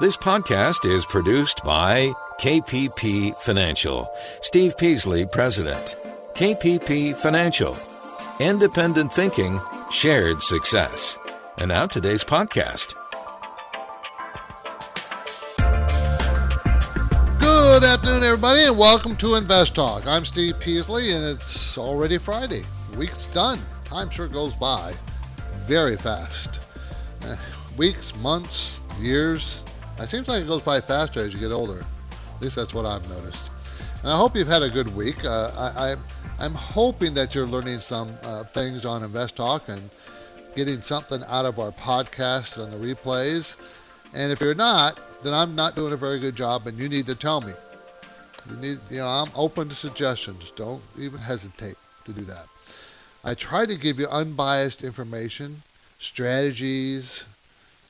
This podcast is produced by KPP Financial. Steve Peasley, President. KPP Financial. Independent thinking, shared success. And now today's podcast. Good afternoon, everybody, and welcome to Invest Talk. I'm Steve Peasley, and it's already Friday. Week's done. Time sure goes by very fast. Uh, weeks, months, years. It seems like it goes by faster as you get older. At least that's what I've noticed. And I hope you've had a good week. Uh, I, I, am hoping that you're learning some uh, things on Invest Talk and getting something out of our podcast and the replays. And if you're not, then I'm not doing a very good job, and you need to tell me. You need, you know, I'm open to suggestions. Don't even hesitate to do that. I try to give you unbiased information, strategies,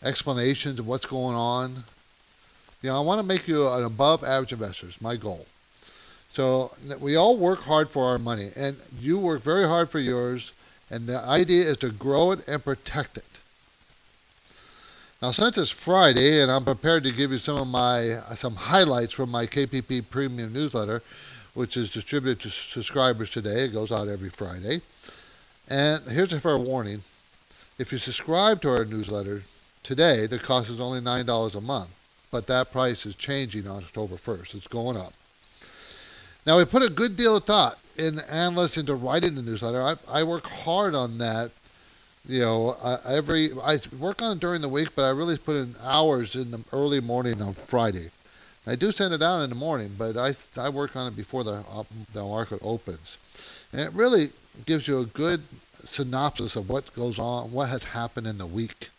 explanations of what's going on. You know, I want to make you an above average investor. It's my goal. So we all work hard for our money, and you work very hard for yours, and the idea is to grow it and protect it. Now, since it's Friday, and I'm prepared to give you some of my uh, some highlights from my KPP Premium newsletter, which is distributed to subscribers today. It goes out every Friday. And here's a fair warning: if you subscribe to our newsletter today, the cost is only nine dollars a month, but that price is changing on October 1st. It's going up. Now, we put a good deal of thought in analysts into writing the newsletter. I, I work hard on that you know, I, every I work on it during the week, but I really put in hours in the early morning on Friday. I do send it out in the morning, but I I work on it before the uh, the market opens, and it really gives you a good synopsis of what goes on, what has happened in the week.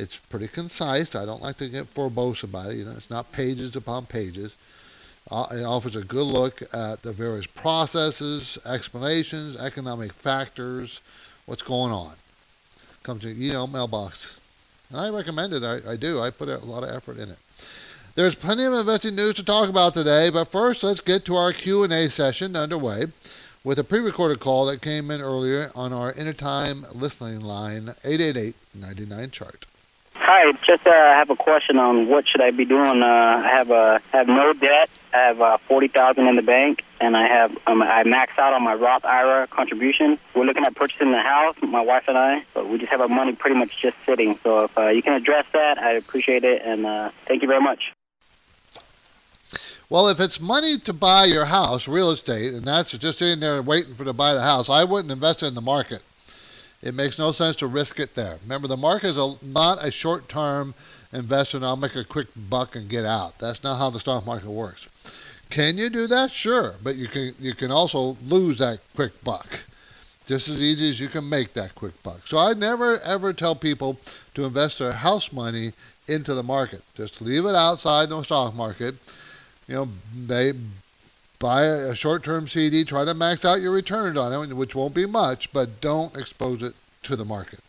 It's pretty concise. I don't like to get verbose about it. You know, it's not pages upon pages. Uh, it offers a good look at the various processes, explanations, economic factors, what's going on comes to your email mailbox. And I recommend it. I, I do. I put a lot of effort in it. There's plenty of investing news to talk about today, but first let's get to our Q&A session underway with a pre-recorded call that came in earlier on our Intertime listening line 888-99-CHART. Hi, just uh, have a question on what should I be doing. Uh, I have uh, have no debt. I have uh, forty thousand in the bank, and I have um, I max out on my Roth IRA contribution. We're looking at purchasing the house, my wife and I, but we just have our money pretty much just sitting. So if uh, you can address that, I appreciate it, and uh, thank you very much. Well, if it's money to buy your house, real estate, and that's just sitting there waiting for to buy the house, I wouldn't invest it in the market. It makes no sense to risk it there. Remember, the market is a, not a short term investment. I'll make a quick buck and get out. That's not how the stock market works. Can you do that? Sure, but you can you can also lose that quick buck just as easy as you can make that quick buck. So I never ever tell people to invest their house money into the market. Just leave it outside the stock market. You know, they buy a short-term CD, try to max out your returns on it, which won't be much, but don't expose it to the market.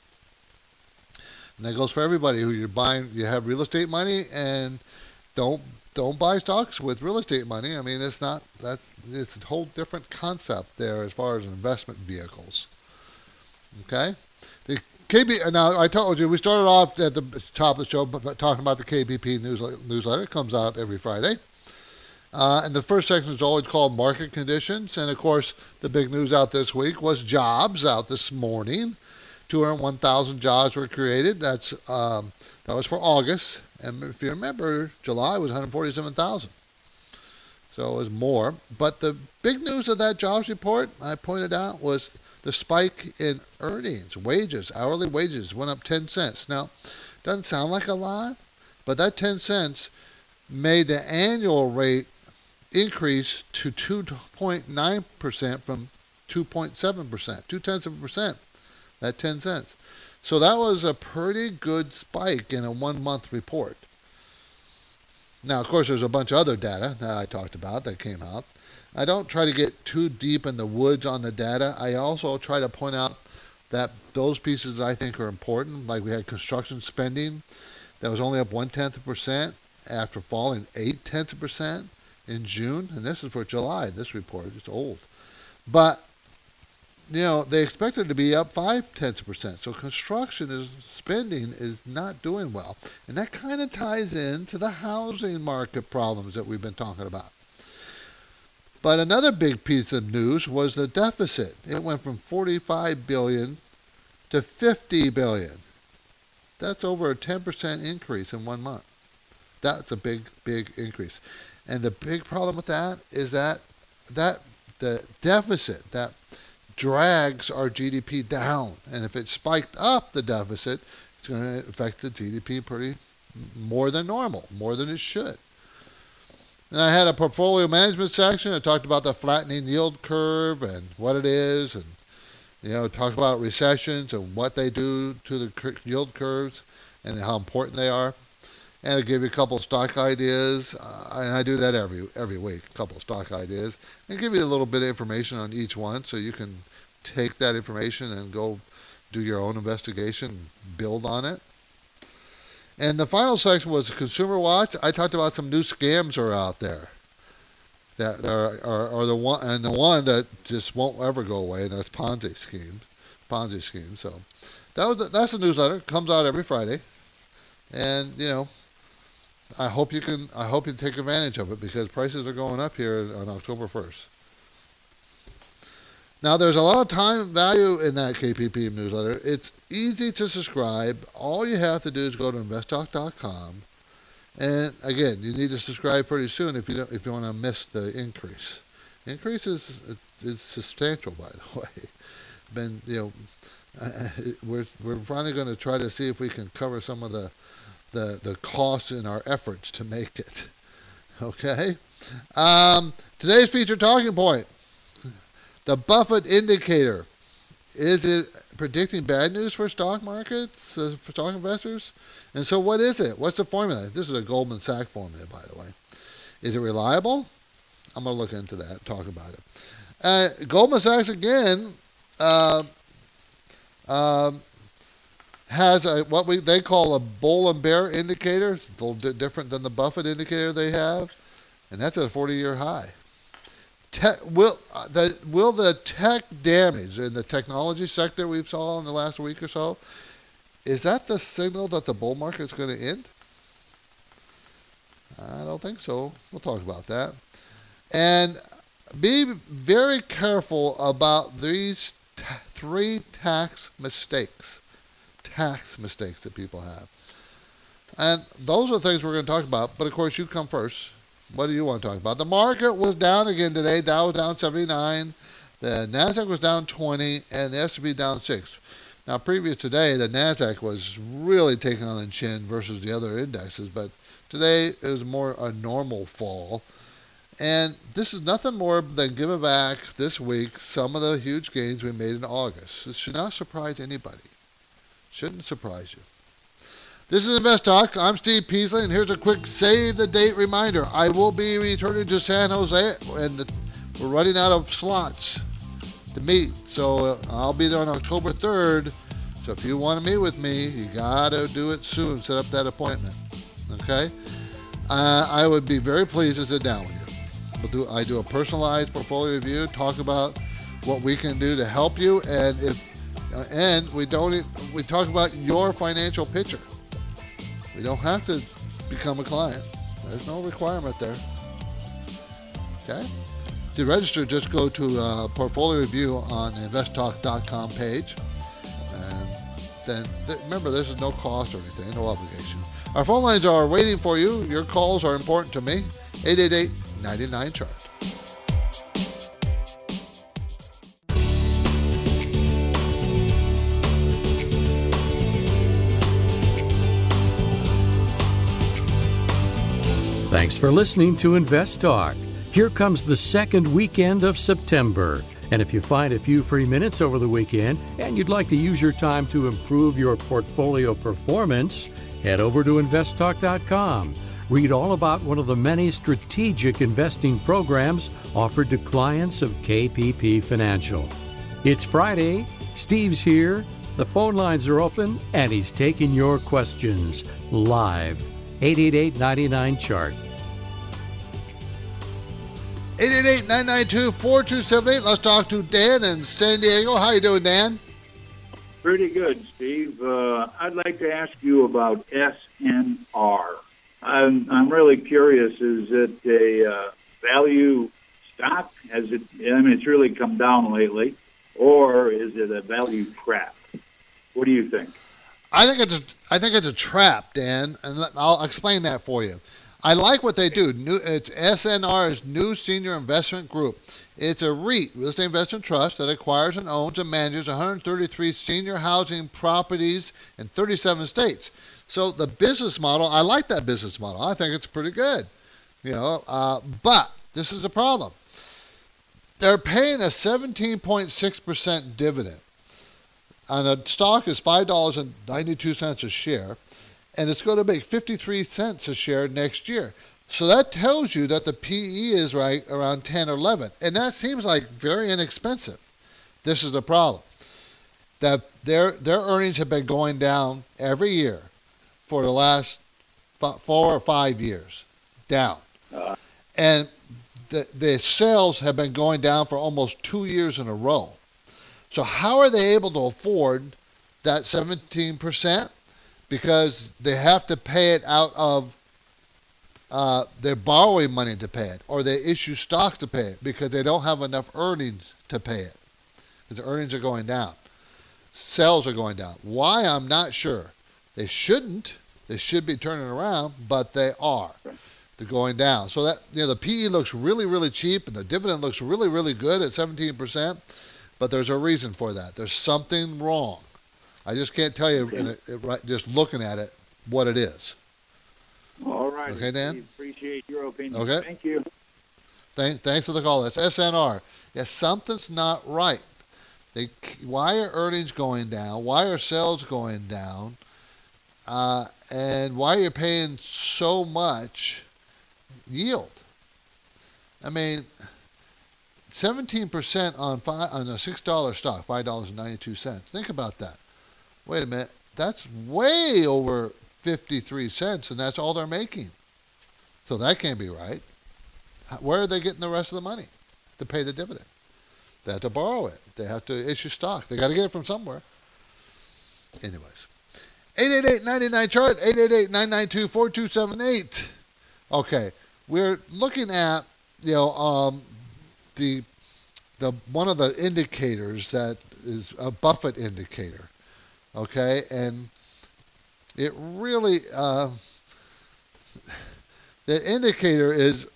And that goes for everybody who you're buying. You have real estate money, and don't don't buy stocks with real estate money. I mean, it's not that it's a whole different concept there as far as investment vehicles. Okay, the KB. Now I told you we started off at the top of the show talking about the KPP newsletter. It comes out every Friday. Uh, and the first section is always called market conditions. And of course, the big news out this week was jobs out this morning. 201,000 jobs were created. That's um, that was for August. And if you remember, July was 147,000. So it was more. But the big news of that jobs report, I pointed out, was the spike in earnings, wages, hourly wages went up 10 cents. Now, doesn't sound like a lot, but that 10 cents made the annual rate increase to 2.9% from 2.7%, two tenths of a percent, that 10 cents. So that was a pretty good spike in a one month report. Now, of course, there's a bunch of other data that I talked about that came out. I don't try to get too deep in the woods on the data. I also try to point out that those pieces that I think are important, like we had construction spending that was only up one tenth of a percent after falling eight tenths of a percent in June, and this is for July, this report, it's old. But you know, they expect it to be up five tenths of percent. So construction is spending is not doing well, and that kind of ties into the housing market problems that we've been talking about. But another big piece of news was the deficit. It went from 45 billion to 50 billion. That's over a 10% increase in one month. That's a big, big increase. And the big problem with that is that that the deficit that drags our GDP down. And if it spiked up the deficit, it's going to affect the GDP pretty more than normal, more than it should. And I had a portfolio management section. I talked about the flattening yield curve and what it is, and you know, talked about recessions and what they do to the yield curves and how important they are. And I give you a couple stock ideas, uh, and I do that every every week. A couple stock ideas, and give you a little bit of information on each one, so you can take that information and go do your own investigation, build on it. And the final section was Consumer Watch. I talked about some new scams are out there that are, are, are the one and the one that just won't ever go away, and that's Ponzi schemes. Ponzi schemes. So that was that's a newsletter. Comes out every Friday, and you know, I hope you can. I hope you take advantage of it because prices are going up here on October first. Now, there's a lot of time value in that KPP newsletter. It's easy to subscribe. All you have to do is go to investtalk.com. And again, you need to subscribe pretty soon if you don't, if you want to miss the increase. increase is, is substantial, by the way. Been you know, we're we're finally going to try to see if we can cover some of the the the costs in our efforts to make it. Okay. Um, today's feature talking point. The Buffett indicator. Is it predicting bad news for stock markets, uh, for stock investors? And so, what is it? What's the formula? This is a Goldman Sachs formula, by the way. Is it reliable? I'm going to look into that, talk about it. Uh, Goldman Sachs, again, uh, uh, has a, what we they call a bull and bear indicator. It's a little different than the Buffett indicator they have, and that's at a 40-year high will uh, the will the tech damage in the technology sector we saw in the last week or so is that the signal that the bull market is going to end? I don't think so. We'll talk about that. And be very careful about these t- three tax mistakes. Tax mistakes that people have. And those are things we're going to talk about. But of course, you come first. What do you want to talk about? The market was down again today. Dow was down 79. The Nasdaq was down 20, and the S&P down six. Now, previous today, the Nasdaq was really taking on the chin versus the other indexes, but today it was more a normal fall. And this is nothing more than giving back this week some of the huge gains we made in August. This should not surprise anybody. Shouldn't surprise you. This is Invest Talk. I'm Steve Peasley, and here's a quick save the date reminder. I will be returning to San Jose, and the, we're running out of slots to meet. So uh, I'll be there on October 3rd. So if you want to meet with me, you got to do it soon. Set up that appointment. Okay? Uh, I would be very pleased to sit down with you. We'll do, I do a personalized portfolio review, talk about what we can do to help you, and if and we don't we talk about your financial picture. We don't have to become a client. There's no requirement there. Okay? To register, just go to uh, Portfolio Review on the investtalk.com page. And then, th- remember, there's no cost or anything, no obligation. Our phone lines are waiting for you. Your calls are important to me. 888 99 chart. Thanks for listening to Invest Talk. Here comes the second weekend of September. And if you find a few free minutes over the weekend and you'd like to use your time to improve your portfolio performance, head over to investtalk.com. Read all about one of the many strategic investing programs offered to clients of KPP Financial. It's Friday, Steve's here, the phone lines are open, and he's taking your questions live. 888 99 chart. 888-992-4278. Let's talk to Dan in San Diego. How you doing, Dan? Pretty good, Steve. Uh, I'd like to ask you about SNR. I'm, I'm really curious. Is it a uh, value stock? Has it? I mean, it's really come down lately, or is it a value trap? What do you think? I think it's a, I think it's a trap, Dan, and I'll explain that for you. I like what they do. New, it's SNR's New Senior Investment Group. It's a REIT, real estate investment trust, that acquires and owns and manages 133 senior housing properties in 37 states. So the business model, I like that business model. I think it's pretty good. You know, uh, but this is a problem. They're paying a 17.6% dividend. And the stock is $5.92 a share and it's going to make 53 cents a share next year. So that tells you that the PE is right around 10 or 11. And that seems like very inexpensive. This is the problem. That their their earnings have been going down every year for the last four or five years, down. Uh. And the, the sales have been going down for almost two years in a row. So how are they able to afford that 17%? because they have to pay it out of uh, they're borrowing money to pay it, or they issue stock to pay it because they don't have enough earnings to pay it. Because earnings are going down, sales are going down. Why? I'm not sure. They shouldn't. They should be turning around, but they are. They're going down. So that you know the PE looks really, really cheap, and the dividend looks really, really good at 17%. But there's a reason for that. There's something wrong. I just can't tell you, okay. it, just looking at it, what it is. All right. Okay, Dan? Appreciate your opinion. Okay. Thank you. Thank, thanks for the call. That's SNR. Yeah, something's not right. They, why are earnings going down? Why are sales going down? Uh, and why are you paying so much yield? I mean, 17% on five, on a $6 stock, $5.92. Think about that wait a minute, that's way over 53 cents, and that's all they're making. So that can't be right. Where are they getting the rest of the money to pay the dividend? They have to borrow it. They have to issue stock. They got to get it from somewhere. Anyways, 888-99 chart 888-992-4278. Okay, we're looking at you know um, the the one of the indicators that is a Buffett indicator okay? And it really, uh, the indicator is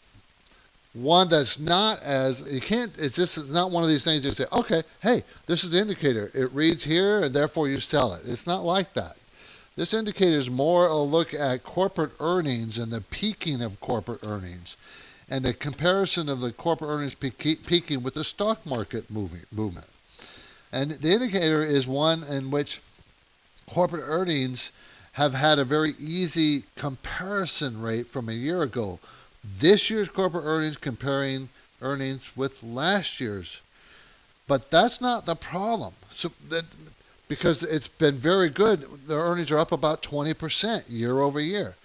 one that's not as you can't it's just it's not one of these things you say okay hey this is the indicator. It reads here and therefore you sell it. It's not like that. This indicator is more a look at corporate earnings and the peaking of corporate earnings and a comparison of the corporate earnings peaking with the stock market movement and the indicator is one in which corporate earnings have had a very easy comparison rate from a year ago. This year's corporate earnings comparing earnings with last year's. But that's not the problem. So that, because it's been very good, the earnings are up about 20% year over year.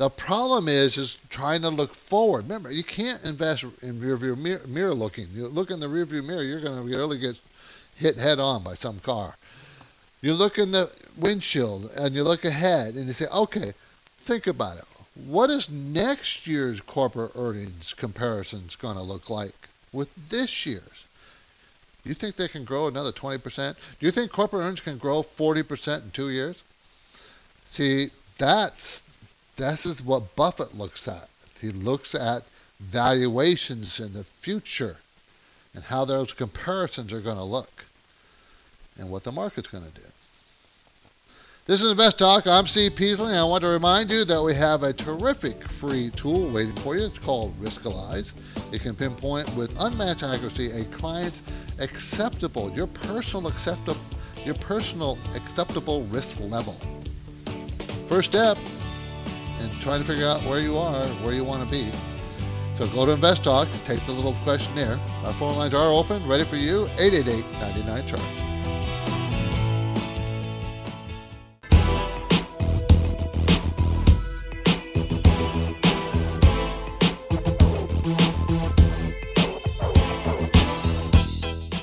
The problem is is trying to look forward. Remember, you can't invest in rearview mirror, mirror looking. You look in the rearview mirror, you're going to really get hit head on by some car. You look in the windshield and you look ahead and you say, okay, think about it. What is next year's corporate earnings comparisons going to look like with this year's? Do you think they can grow another 20%? Do you think corporate earnings can grow 40% in two years? See, that's this is what Buffett looks at. He looks at valuations in the future and how those comparisons are going to look and what the market's going to do. This is Invest Talk. I'm Steve Peasley, and I want to remind you that we have a terrific free tool waiting for you. It's called Riskalyze. It can pinpoint with unmatched accuracy a client's acceptable, your personal acceptable, your personal acceptable risk level. First step and trying to figure out where you are, where you want to be. So go to Invest Talk, take the little questionnaire. Our phone lines are open, ready for you, 888 99 Chart.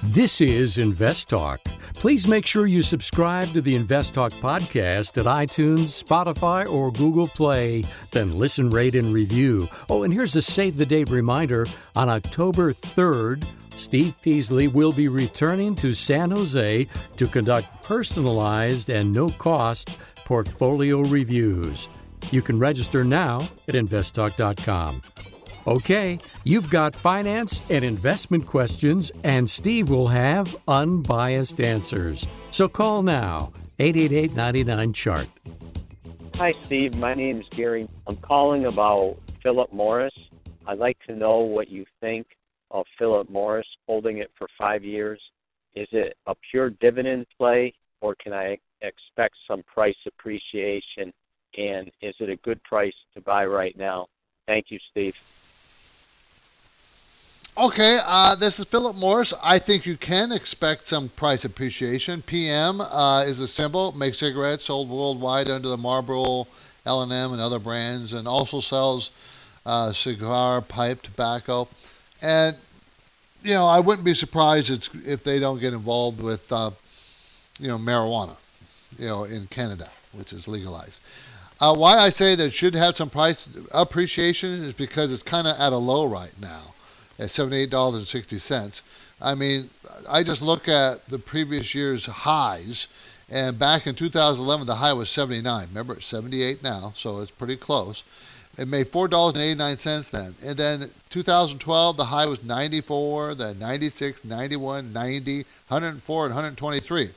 This is Invest Talk. Please make sure you subscribe to the Invest Talk podcast at iTunes, Spotify, or Google Play. Then listen, rate, and review. Oh, and here's a save the date reminder on October 3rd. Steve Peasley will be returning to San Jose to conduct personalized and no cost portfolio reviews. You can register now at investtalk.com. Okay, you've got finance and investment questions, and Steve will have unbiased answers. So call now 888 99 Chart. Hi, Steve. My name is Gary. I'm calling about Philip Morris. I'd like to know what you think of Philip Morris holding it for five years. Is it a pure dividend play, or can I expect some price appreciation? And is it a good price to buy right now? Thank you, Steve. Okay, uh, this is Philip Morris. I think you can expect some price appreciation. PM uh, is a symbol, makes cigarettes sold worldwide under the Marlboro, L&M, and other brands, and also sells uh, cigar, pipe, tobacco. And, you know, I wouldn't be surprised if they don't get involved with, uh, you know, marijuana, you know, in Canada, which is legalized. Uh, why I say that should have some price appreciation is because it's kind of at a low right now at $78.60. I mean, I just look at the previous year's highs, and back in 2011, the high was 79. Remember, it's 78 now, so it's pretty close. It made $4.89 then. And then 2012, the high was 94, then 96, 91, 90, 104, and 123.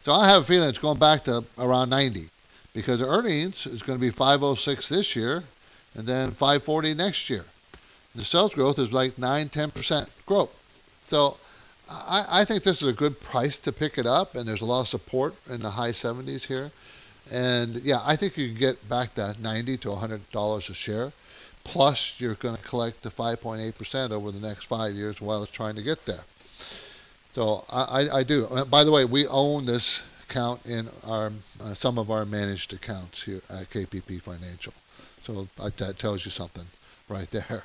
So I have a feeling it's going back to around 90 because earnings is going to be 506 this year and then 540 next year the sales growth is like 9 10% growth. So I, I, think this is a good price to pick it up, and there's a lot of support in the high 70s here. And yeah, I think you can get back that 90 to $100 a share. Plus, you're going to collect the 5.8% over the next five years while it's trying to get there. So I, I do. Uh, by the way, we own this account in our uh, some of our managed accounts here at KPP Financial. So that tells you something right there.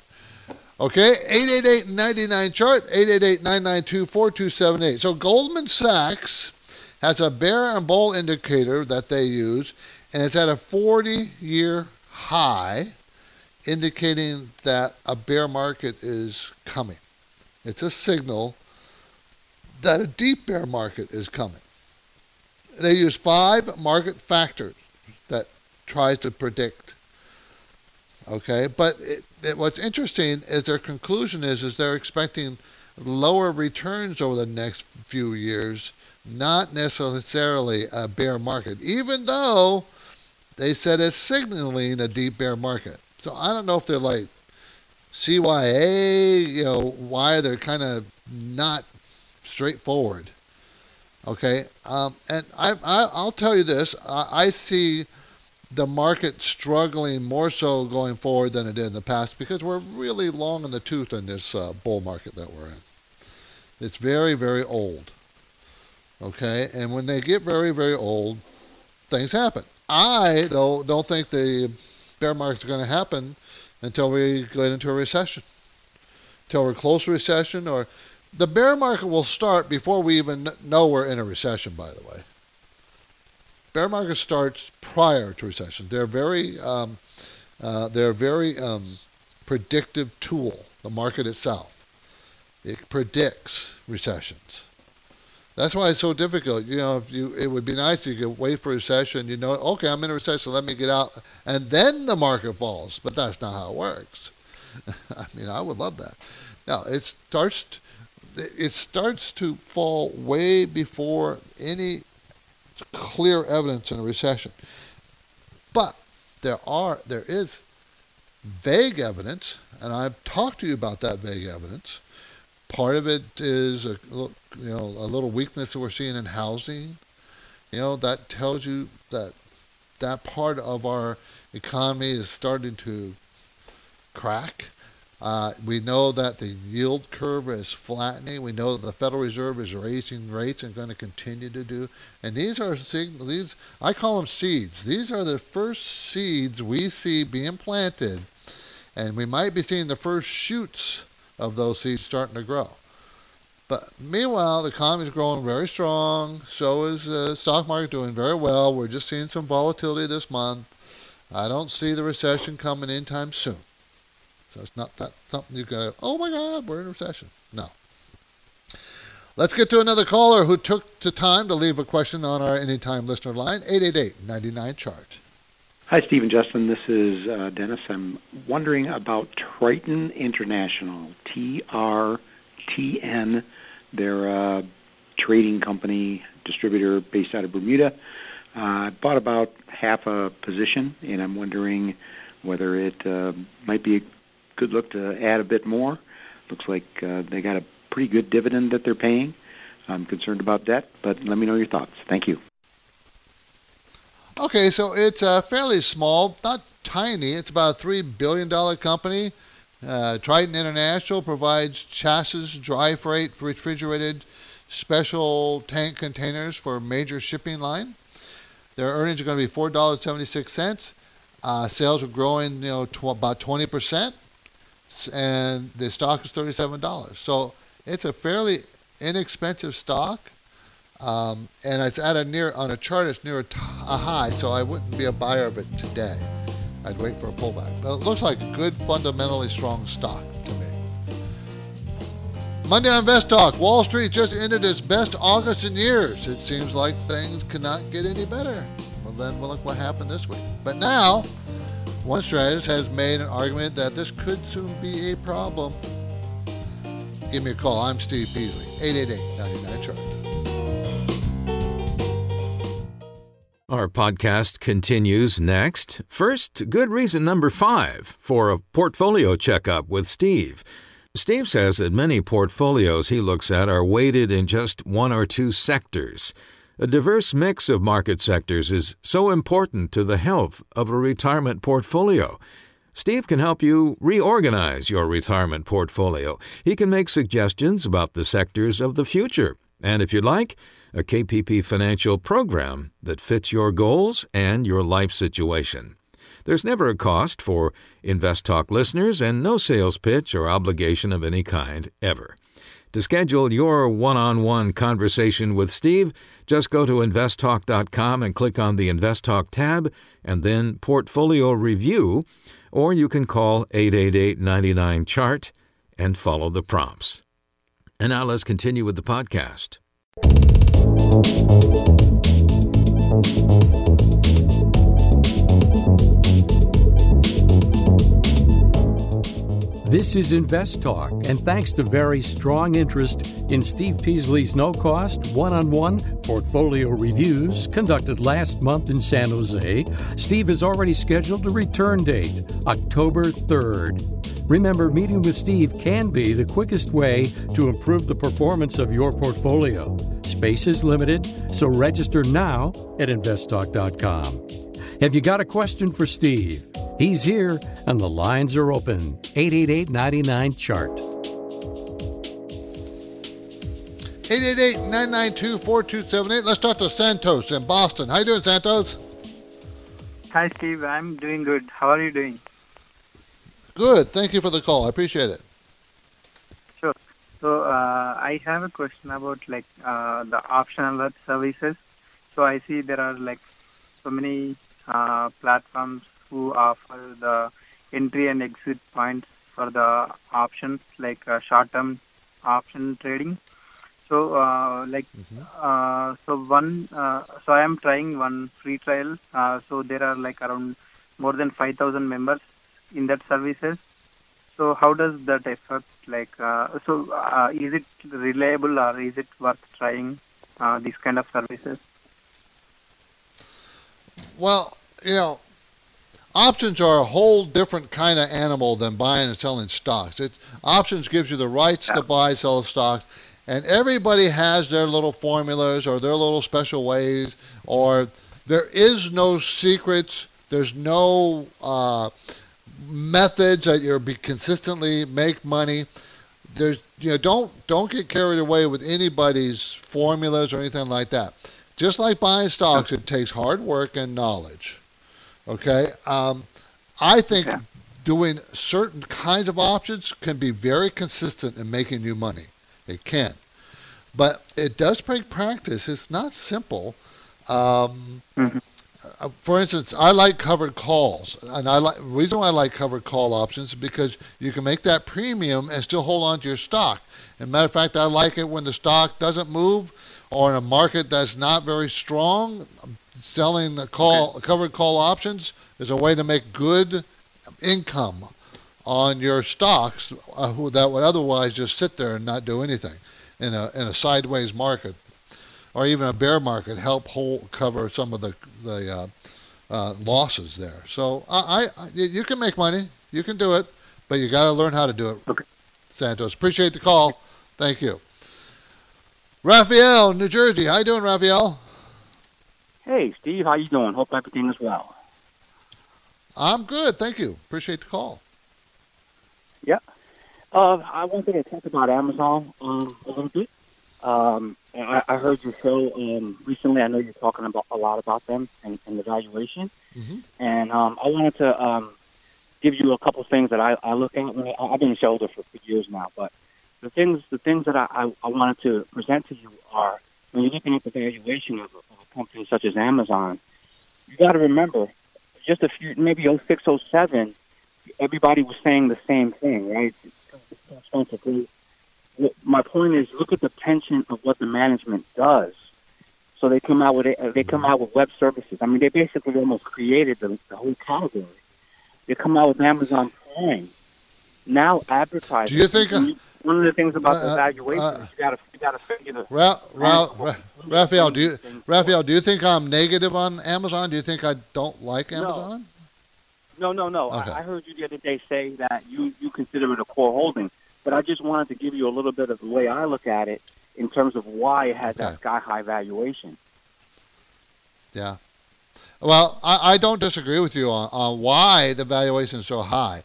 Okay, 888-99 chart, 888-992-4278. So Goldman Sachs has a bear and bull indicator that they use, and it's at a 40-year high, indicating that a bear market is coming. It's a signal that a deep bear market is coming. They use five market factors that tries to predict. Okay, but it, what's interesting is their conclusion is is they're expecting lower returns over the next few years, not necessarily a bear market, even though they said it's signaling a deep bear market. So I don't know if they're like CYA, you know, why they're kind of not straightforward. Okay, um, and I, I will tell you this: I, I see the market struggling more so going forward than it did in the past because we're really long in the tooth in this uh, bull market that we're in. It's very, very old. Okay, and when they get very, very old, things happen. I though don't think the bear market's going to happen until we get into a recession, until we're close to recession, or the bear market will start before we even know we're in a recession. By the way, bear market starts prior to recession. They're very um, uh, they're very um, predictive tool. The market itself it predicts recessions. That's why it's so difficult. You know, if you it would be nice if you could wait for a recession. You know, okay, I'm in a recession. Let me get out, and then the market falls. But that's not how it works. I mean, I would love that. Now it starts. It starts to fall way before any clear evidence in a recession. But there are there is vague evidence, and I've talked to you about that vague evidence. Part of it is a you know a little weakness that we're seeing in housing. You know that tells you that that part of our economy is starting to crack. Uh, we know that the yield curve is flattening. We know that the Federal Reserve is raising rates and going to continue to do. And these are these I call them seeds. These are the first seeds we see being planted, and we might be seeing the first shoots of those seeds starting to grow. But meanwhile, the economy is growing very strong. So is the stock market doing very well. We're just seeing some volatility this month. I don't see the recession coming anytime soon. So it's not that something you go, oh my God, we're in a recession. No. Let's get to another caller who took the time to leave a question on our Anytime Listener line, 888-99-CHART. Hi, Stephen Justin. This is uh, Dennis. I'm wondering about Triton International, T-R-T-N. They're a trading company, distributor based out of Bermuda. Uh, I bought about half a position, and I'm wondering whether it uh, might be good look to add a bit more. Looks like uh, they got a pretty good dividend that they're paying. I'm concerned about debt, but let me know your thoughts. Thank you. Okay, so it's uh, fairly small, not tiny. It's about a $3 billion company. Uh, Triton International provides chassis, dry freight, refrigerated, special tank containers for major shipping line. Their earnings are going to be $4.76. Uh, sales are growing, you know, tw- about 20%, and the stock is $37. So it's a fairly inexpensive stock, um, and it's at a near on a chart. It's near a, t- a high, so I wouldn't be a buyer of it today. I'd wait for a pullback. But it looks like a good, fundamentally strong stock to me. Monday on Invest Talk, Wall Street just ended its best August in years. It seems like things cannot get any better. Well, then we'll look what happened this week. But now, one strategist has made an argument that this could soon be a problem. Give me a call. I'm Steve Peasley, 888-99-CHART. Our podcast continues next. First, good reason number five for a portfolio checkup with Steve. Steve says that many portfolios he looks at are weighted in just one or two sectors. A diverse mix of market sectors is so important to the health of a retirement portfolio. Steve can help you reorganize your retirement portfolio. He can make suggestions about the sectors of the future. And if you'd like, a KPP financial program that fits your goals and your life situation. There's never a cost for Invest Talk listeners and no sales pitch or obligation of any kind ever. To schedule your one on one conversation with Steve, just go to investtalk.com and click on the Invest Talk tab and then Portfolio Review, or you can call 888 99 Chart and follow the prompts. And now let's continue with the podcast. This is Invest Talk, and thanks to very strong interest in Steve Peasley's no cost one on one portfolio reviews conducted last month in San Jose, Steve has already scheduled a return date, October 3rd. Remember, meeting with Steve can be the quickest way to improve the performance of your portfolio. Space is limited, so register now at investtalk.com. Have you got a question for Steve? He's here and the lines are open. 888 99 Chart. 888-992-4278. Let's talk to Santos in Boston. How you doing, Santos? Hi, Steve. I'm doing good. How are you doing? Good. Thank you for the call. I appreciate it. Sure. So uh, I have a question about like uh, the option alert services. So I see there are like so many uh, platforms who offer the entry and exit points for the options like uh, short-term option trading. So uh, like uh, so one uh, so I am trying one free trial. Uh, so there are like around more than 5,000 members in that services. So how does that affect like uh, so uh, is it reliable or is it worth trying uh, these kind of services? Well, you know, options are a whole different kind of animal than buying and selling stocks. It, options gives you the rights to buy, sell stocks, and everybody has their little formulas or their little special ways, or there is no secrets. There's no uh, methods that you'll be consistently make money. There's you know don't don't get carried away with anybody's formulas or anything like that. Just like buying stocks, it takes hard work and knowledge. Okay, um, I think Yeah. doing certain kinds of options can be very consistent in making you money. It can. but it does take practice. It's not simple. Um, Mhm. uh, for instance, I like covered calls, and I like the reason why I like covered call options is because you can make that premium and still hold on to your stock. And matter of fact, I like it when the stock doesn't move or in a market that's not very strong. Selling the call covered call options is a way to make good income on your stocks uh, who, that would otherwise just sit there and not do anything in a in a sideways market or even a bear market help hold cover some of the the uh, uh, losses there. So I, I you can make money, you can do it, but you got to learn how to do it. Okay. Santos, appreciate the call. Thank you. Raphael, New Jersey. How you doing, Raphael? Hey, Steve, how you doing? Hope everything is well. I'm good, thank you. Appreciate the call. Uh, I wanted to talk about Amazon um, a little bit. Um, I, I heard your show um, recently. I know you're talking about a lot about them and, and the valuation. Mhm. And um, I wanted to um, give you a couple things that I, I look at. When I, I've been a shareholder for, for years now, but the things the things that I, I, I wanted to present to you are when you're looking at the valuation of company such as Amazon, you got to remember just a few, maybe 06, 07, everybody was saying the same thing, right? My point is, look at the pension of what the management does. So they come out with it, they come out with web services. I mean, they basically almost created the, the whole category. They come out with Amazon Prime. Now advertising. Do you think, uh, one of the things about uh, the valuation uh, you got to you got to figure the Ra- Ra- Ra- Raphael, do you Raphael, do you think I'm negative on Amazon? Do you think I don't like Amazon? No, no, no. Okay. I, I heard you the other day say that you, you consider it a core holding, but I just wanted to give you a little bit of the way I look at it in terms of why it had Okay. that sky high valuation. Yeah. Well, I, I don't disagree with you on, on why the valuation is so high.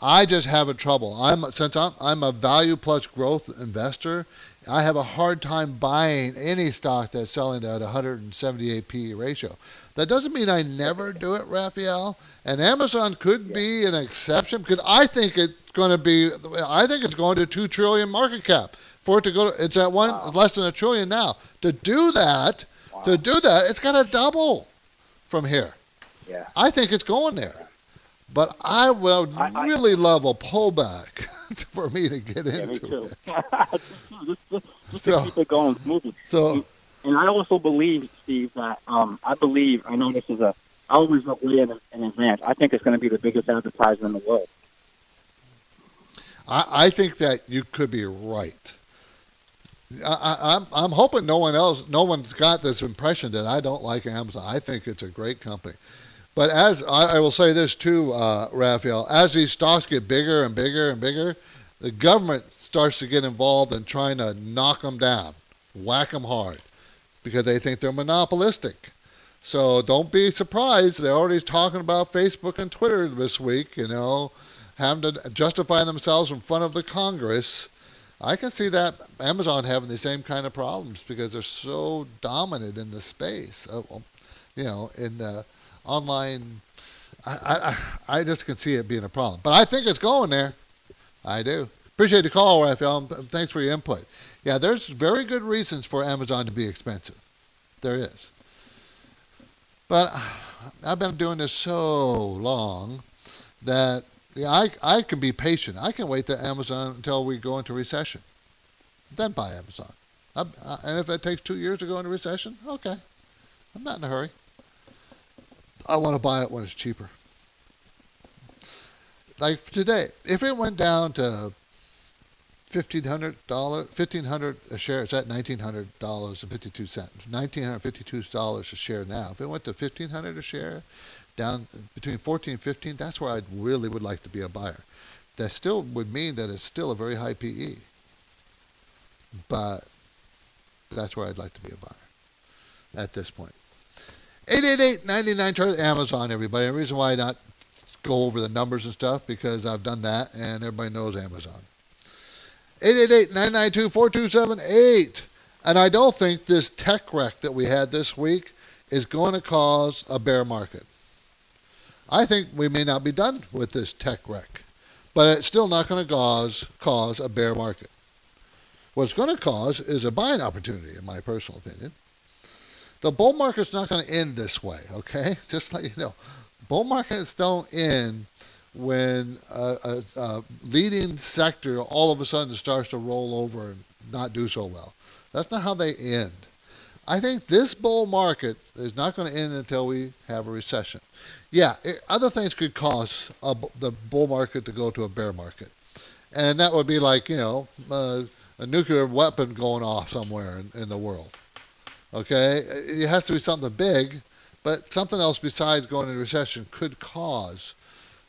I just have a trouble. I'm since I'm I'm a value plus growth investor. I have a hard time buying any stock that's selling at 178 PE ratio. That doesn't mean I never do it, Raphael. And Amazon could be an exception because I think it's going to be. I think it's going to two trillion market cap for it to go. To, it's at one Wow. less than a trillion now. To do that, to do that, it's got to double from here. Yeah. I think it's going there. But I would I- I- really love a pullback for me to get Yeah, me into too. it. just just, just So- to keep it going smoothly. So, And I also believe, Steve, that um, I believe, I know this is a, I always look way in, in advance. I think it's going to be the biggest advertisement in the world. I, I think that you could be right. I, I, I'm, I'm hoping no one else, no one's got this impression that I don't like Amazon. I think it's a great company. But as I, I will say this too, uh, Raphael, as these stocks get bigger and bigger and bigger, the government starts to get involved in trying to knock them down, whack them hard, because they think they're monopolistic. So don't be surprised. They're already talking about Facebook and Twitter this week, you know, having to justify themselves in front of the Congress. I can see that Amazon having the same kind of problems because they're so dominant in the space, of, you know, in the online. I, I, I just can see it being a problem. But I think it's going there. I do. Appreciate the call, Raphael. Thanks for your input. Yeah, there's very good reasons for Amazon to be expensive. There is. But uh, I've been doing this so long that yeah, I, I can be patient. I can wait to Amazon until we go into recession. Then buy Amazon. I, I, uh, and if it takes two years to go into recession, okay. I'm not in a hurry. I want to buy it when it's cheaper. Like today, if it went down to fifteen hundred dollar, fifteen hundred a share, it's at nineteen hundred dollars and fifty two cents. Nineteen hundred fifty two dollars a share now. If it went to fifteen hundred a share, down between 14 and 15, that's where I really would like to be a buyer. That still would mean that it's still a very high PE. But that's where I'd like to be a buyer at this point. 888-99 chart Amazon, everybody. The reason why I not go over the numbers and stuff because I've done that and everybody knows Amazon. 888-992-4278. And I don't think this tech wreck that we had this week is going to cause a bear market. I think we may not be done with this tech wreck, but it's still not going to cause cause a bear market. What it's going to cause is a buying opportunity, in my personal opinion. The bull market's not going to end this way, okay? Just let you know. Bull markets don't end when a, a, a leading sector all of a sudden starts to roll over and not do so well. That's not how they end. I think this bull market is not going to end until we have a recession. Yeah, it, other things could cause a, the bull market to go to a bear market. And that would be like, you know, uh, a nuclear weapon going off somewhere in, in the world. Okay? It has to be something big, but something else besides going into recession could cause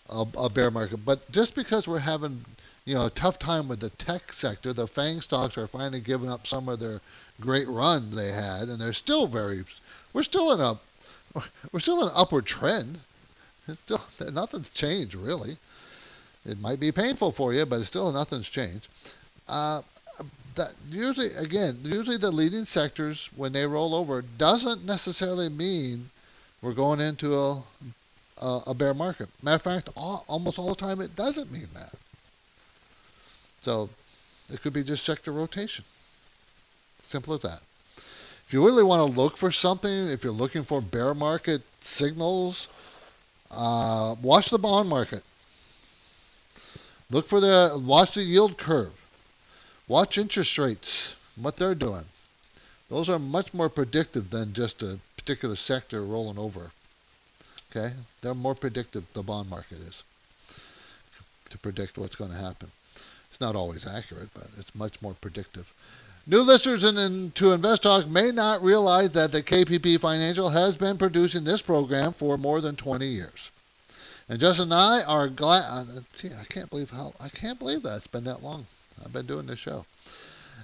a, a bear market. But just because we're having you know, a tough time with the tech sector. The FANG stocks are finally giving up some of their great run they had, and they're still very. We're still in a, we're still in an upward trend. It's still nothing's changed really. It might be painful for you, but it's still nothing's changed. Uh, that usually, again, usually the leading sectors when they roll over doesn't necessarily mean we're going into a a, a bear market. Matter of fact, all, almost all the time it doesn't mean that. So it could be just sector rotation. Simple as that. If you really want to look for something, if you're looking for bear market signals, uh, watch the bond market. Look for the watch the yield curve. Watch interest rates, what they're doing. Those are much more predictive than just a particular sector rolling over. Okay, they're more predictive. The bond market is to predict what's going to happen. It's not always accurate, but it's much more predictive. New listeners in, in, to Invest Talk may not realize that the KPP Financial has been producing this program for more than 20 years. And Justin and I are glad. Uh, I can't believe how I can't believe that it's been that long. I've been doing this show.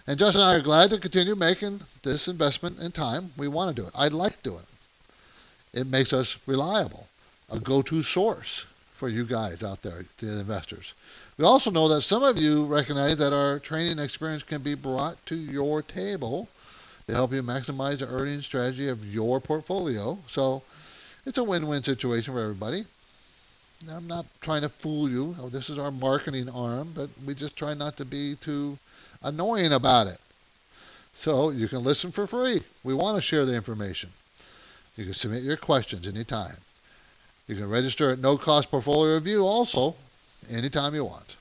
And Justin and I are glad to continue making this investment in time. We want to do it. I like doing it. It makes us reliable, a go-to source for you guys out there, the investors. We also know that some of you recognize that our training experience can be brought to your table to help you maximize the earning strategy of your portfolio. So it's a win-win situation for everybody. I'm not trying to fool you. Oh, this is our marketing arm, but we just try not to be too annoying about it. So you can listen for free. We want to share the information. You can submit your questions anytime. You can register at No Cost Portfolio Review also anytime you want.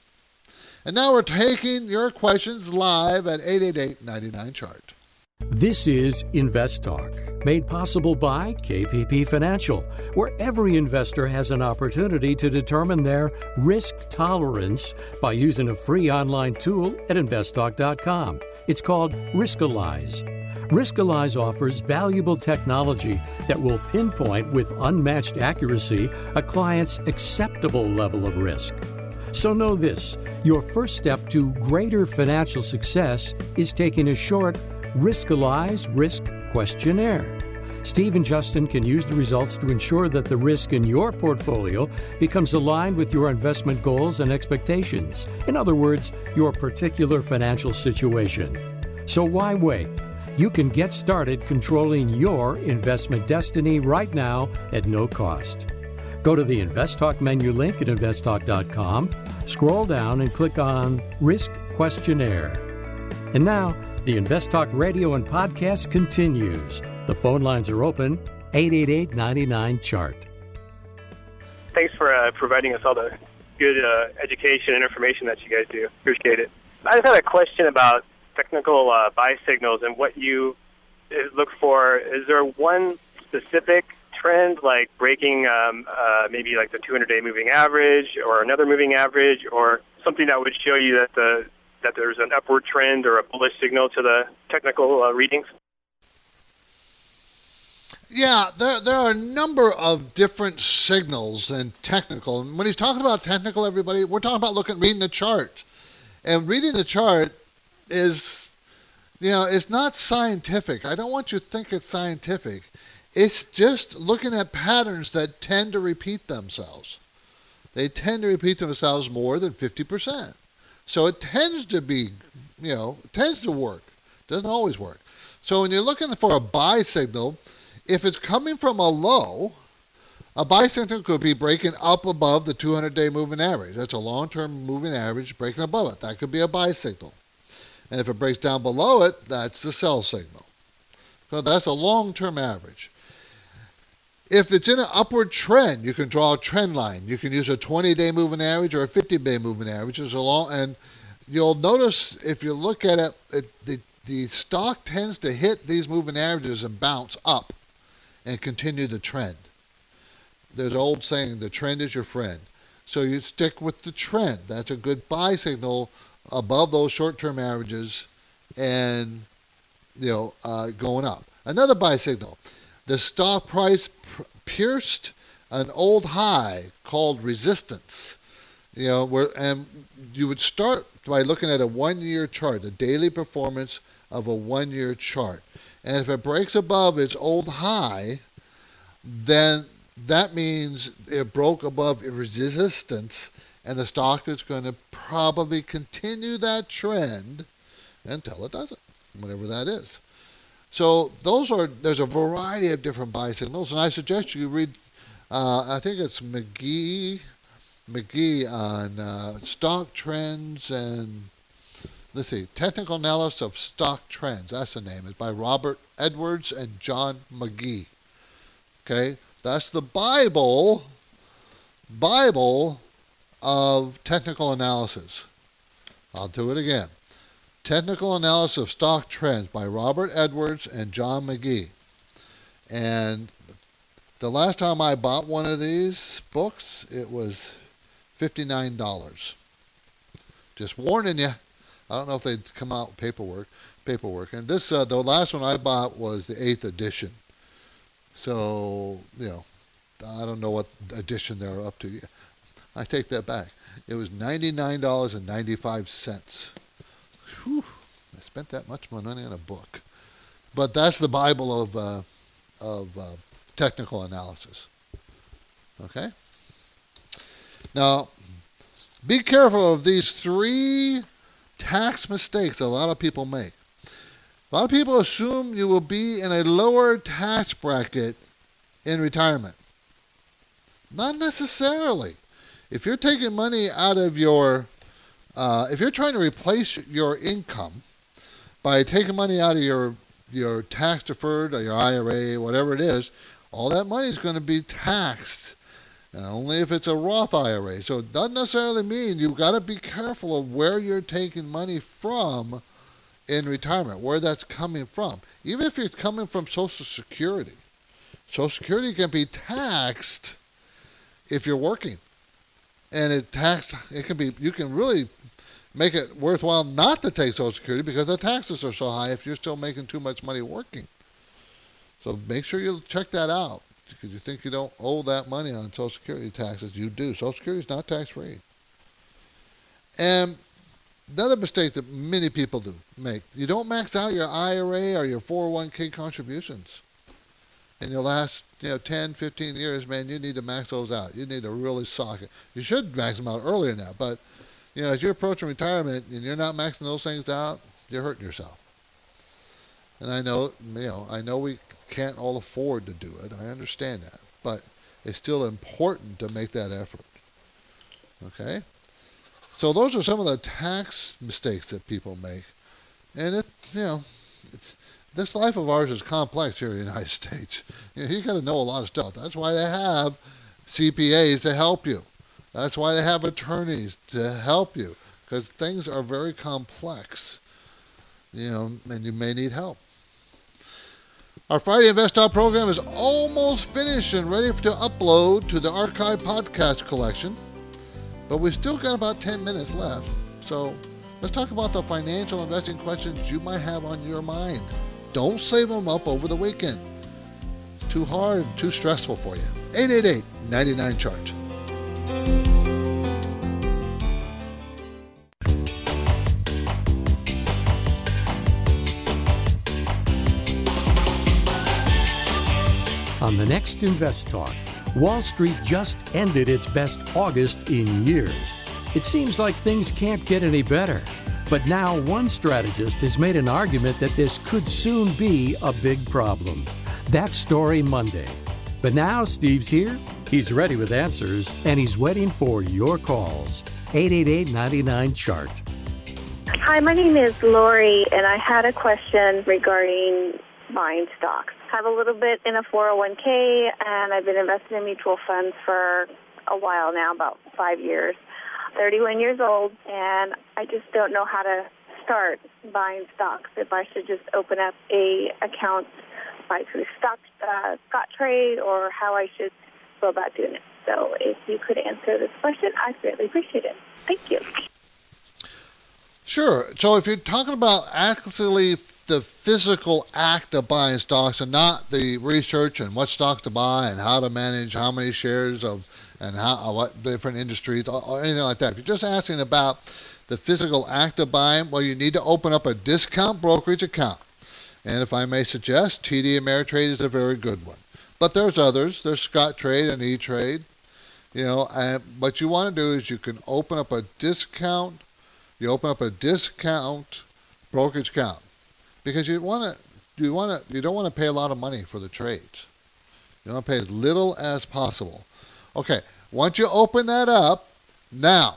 And now we're taking your questions live at 888-99-CHART. This is Invest Talk, made possible by KPP Financial, where every investor has an opportunity to determine their risk tolerance by using a free online tool at investtalk.com. It's called Riskalyze. Riskalyze offers valuable technology that will pinpoint with unmatched accuracy a client's acceptable level of risk. So know this your first step to greater financial success is taking a short Riskalyze Risk Questionnaire. Steve and Justin can use the results to ensure that the risk in your portfolio becomes aligned with your investment goals and expectations. In other words, your particular financial situation. So why wait? You can get started controlling your investment destiny right now at no cost. Go to the InvestTalk menu link at investtalk.com, scroll down and click on Risk Questionnaire. And now, the Invest Talk radio and podcast continues. The phone lines are open 888 99 Chart. Thanks for uh, providing us all the good uh, education and information that you guys do. Appreciate it. I just had a question about technical uh, buy signals and what you uh, look for. Is there one specific trend, like breaking um, uh, maybe like the 200-day moving average or another moving average, or something that would show you that the that there's an upward trend or a bullish signal to the technical uh, readings? Yeah, there there are a number of different signals and technical. And when he's talking about technical, everybody, we're talking about looking reading the chart, and reading the chart is, you know, it's not scientific. I don't want you to think it's scientific. It's just looking at patterns that tend to repeat themselves. They tend to repeat themselves more than 50%. So it tends to be, you know, tends to work. Doesn't always work. So when you're looking for a buy signal, if it's coming from a low, a buy signal could be breaking up above the 200 day moving average. That's a long term moving average breaking above it. That could be a buy signal. And if it breaks down below it, that's the sell signal. So that's a long-term average. If it's in an upward trend, you can draw a trend line. You can use a 20-day moving average or a 50-day moving average as a long, and you'll notice if you look at it, it the, the stock tends to hit these moving averages and bounce up and continue the trend. There's an old saying, the trend is your friend. So you stick with the trend. That's a good buy signal above those short-term averages and you know uh, going up. Another buy signal. The stock price pierced an old high called resistance. You know, where and you would start by looking at a one-year chart, the daily performance of a one-year chart. And if it breaks above its old high, then that means it broke above resistance and the stock is going to probably continue that trend until it doesn't, whatever that is. So those are there's a variety of different buy signals, and I suggest you read. Uh, I think it's Magee, Magee on uh, stock trends and let's see, technical analysis of stock trends. That's the name. It's by Robert Edwards and John Magee. Okay, that's the Bible. Bible of technical analysis. I'll do it again. Technical Analysis of Stock Trends by Robert Edwards and John Magee. And the last time I bought one of these books, it was $59. Just warning you. I don't know if they'd come out paperwork, paperwork. And this, uh, the last one I bought was the eighth edition. So, you know, I don't know what edition they're up to. I take that back. It was $99.95. Whew, I spent that much money on a book. But that's the Bible of, uh, of uh, technical analysis. Okay? Now, be careful of these three tax mistakes a lot of people make. A lot of people assume you will be in a lower tax bracket in retirement. Not necessarily. If you're taking money out of your, uh, if you're trying to replace your income by taking money out of your your tax deferred or your IRA, whatever it is, all that money is going to be taxed. And only if it's a Roth IRA. So it doesn't necessarily mean you've got to be careful of where you're taking money from in retirement, where that's coming from. Even if it's coming from Social Security. Social Security can be taxed if you're working and it tax it can be you can really make it worthwhile not to take Social Security because the taxes are so high if you're still making too much money working. So make sure you check that out because you think you don't owe that money on Social Security taxes. You do. Social Security is not tax free. And another mistake that many people do make you don't max out your IRA or your 401k contributions in your last you know 10 15 years man you need to max those out you need to really sock it you should max them out earlier now but you know as you're approaching retirement and you're not maxing those things out you're hurting yourself and i know you know i know we can't all afford to do it i understand that but it's still important to make that effort okay so those are some of the tax mistakes that people make and it you know it's this life of ours is complex here in the United States. You, know, you got to know a lot of stuff. That's why they have CPAs to help you. That's why they have attorneys to help you because things are very complex. You know, and you may need help. Our Friday Invest Talk program is almost finished and ready to upload to the archive podcast collection, but we've still got about 10 minutes left. So let's talk about the financial investing questions you might have on your mind. Don't save them up over the weekend. It's too hard, too stressful for you. 888 99 Chart. On the next Invest Talk, Wall Street just ended its best August in years. It seems like things can't get any better. But now one strategist has made an argument that this could soon be a big problem. That story Monday. But now Steve's here, he's ready with answers, and he's waiting for your calls. 888 99 Chart. Hi, my name is Lori, and I had a question regarding buying stocks. I have a little bit in a 401k, and I've been investing in mutual funds for a while now, about five years. 31 years old, and I just don't know how to start buying stocks. If I should just open up a account by through stock uh, Scottrade, or how I should go about doing it. So, if you could answer this question, I'd greatly appreciate it. Thank you. Sure. So if you're talking about actually the physical act of buying stocks and not the research and what stocks to buy and how to manage how many shares of and how uh, what different industries or anything like that. If you're just asking about the physical act of buying, well, you need to open up a discount brokerage account. And if I may suggest, TD Ameritrade is a very good one. But there's others. There's Scottrade and E-Trade. You know, and what you want to do is you can open up a discount you open up a discount brokerage account because you want to you want to you don't want to pay a lot of money for the trades. You want to pay as little as possible. Okay, once you open that up, now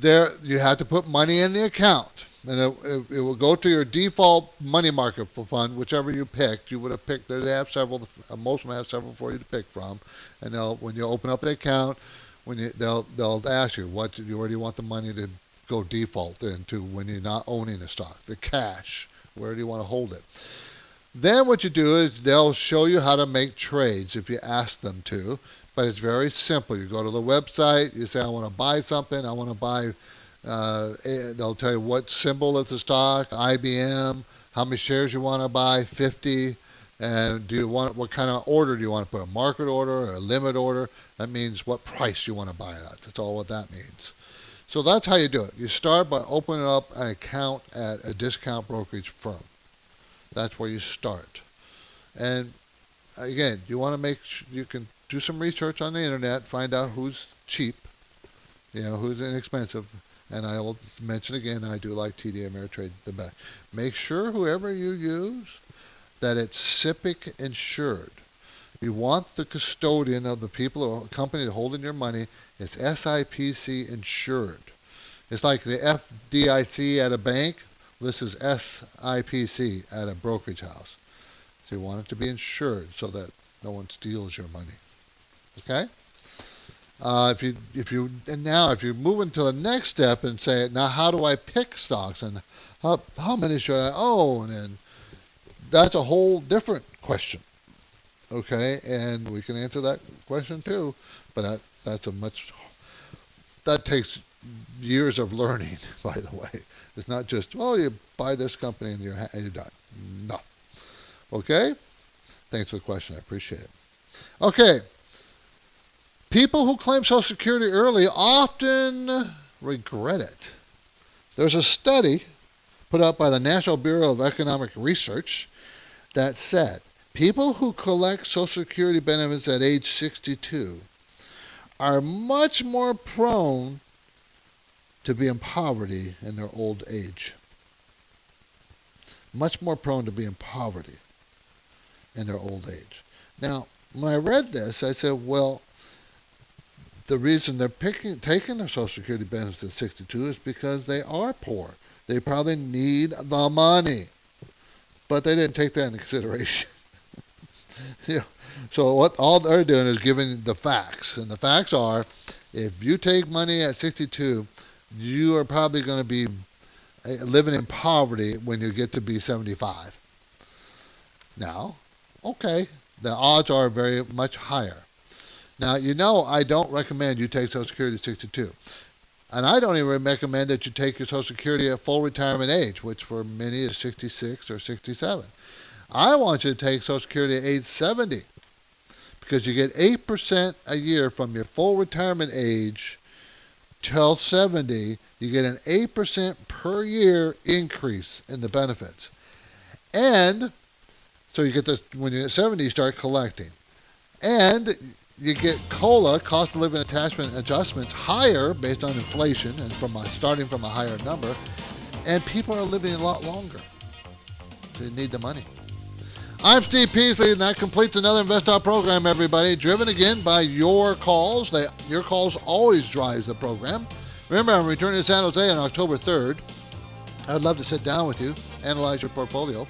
there you have to put money in the account, and it, it, it will go to your default money market fund, whichever you picked. You would have picked. They have several. Uh, most of them have several for you to pick from, and they'll when you open up the account, when you they'll they'll ask you what do you want the money to go default into when you're not owning a stock, the cash. Where do you want to hold it? Then what you do is they'll show you how to make trades if you ask them to, but it's very simple. You go to the website, you say, I want to buy something, I want to buy, uh, they'll tell you what symbol of the stock, IBM, how many shares you want to buy, 50, and do you want what kind of order do you want to put? A market order or a limit order? That means what price you want to buy at. That's all what that means. So that's how you do it. You start by opening up an account at a discount brokerage firm. That's where you start. And again, you want to make sure you can do some research on the internet, find out who's cheap, you know, who's inexpensive. And I will mention again, I do like TD Ameritrade the best. Make sure whoever you use that it's SIPC insured. You want the custodian of the people or company holding your money is SIPC insured. It's like the FDIC at a bank. This is SIPC at a brokerage house. So you want it to be insured so that no one steals your money. Okay? Uh, if you if you and now if you move into the next step and say now how do I pick stocks and how how many should I own and that's a whole different question. Okay, and we can answer that question too, but that, that's a much that takes years of learning. By the way, it's not just oh you buy this company and you're and you're done. No. Okay. Thanks for the question. I appreciate it. Okay. People who claim Social Security early often regret it. There's a study put out by the National Bureau of Economic Research that said people who collect Social Security benefits at age 62 are much more prone to be in poverty in their old age. Much more prone to be in poverty in their old age. Now, when I read this, I said, well, the reason they're picking, taking their Social Security benefits at 62 is because they are poor. They probably need the money. But they didn't take that into consideration. yeah. So what all they're doing is giving the facts, and the facts are, if you take money at 62, you are probably going to be eh, living in poverty when you get to be 75. Now, okay, the odds are very much higher. Now, you know I don't recommend you take Social Security at 62. And I don't even recommend that you take your Social Security at full retirement age, which for many is 66 or 67. I want you to take Social Security at age 70 because you get 8% a year from your full retirement age till 70. You get an 8% per year increase in the benefits. And so you get this when you're at 70, you start collecting. And you get COLA, cost of living attachment adjustments, higher based on inflation and from a, starting from a higher number. And people are living a lot longer. So you need the money. I'm Steve Peasley, and that completes another InvestTalk program, everybody. Driven again by your calls. They, your calls always drives the program. Remember, I'm returning to San Jose on October 3rd. I'd love to sit down with you, analyze your portfolio.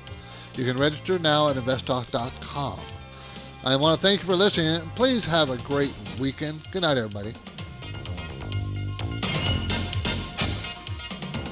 You can register now at investtalk.com. I want to thank you for listening. Please have a great weekend. Good night, everybody.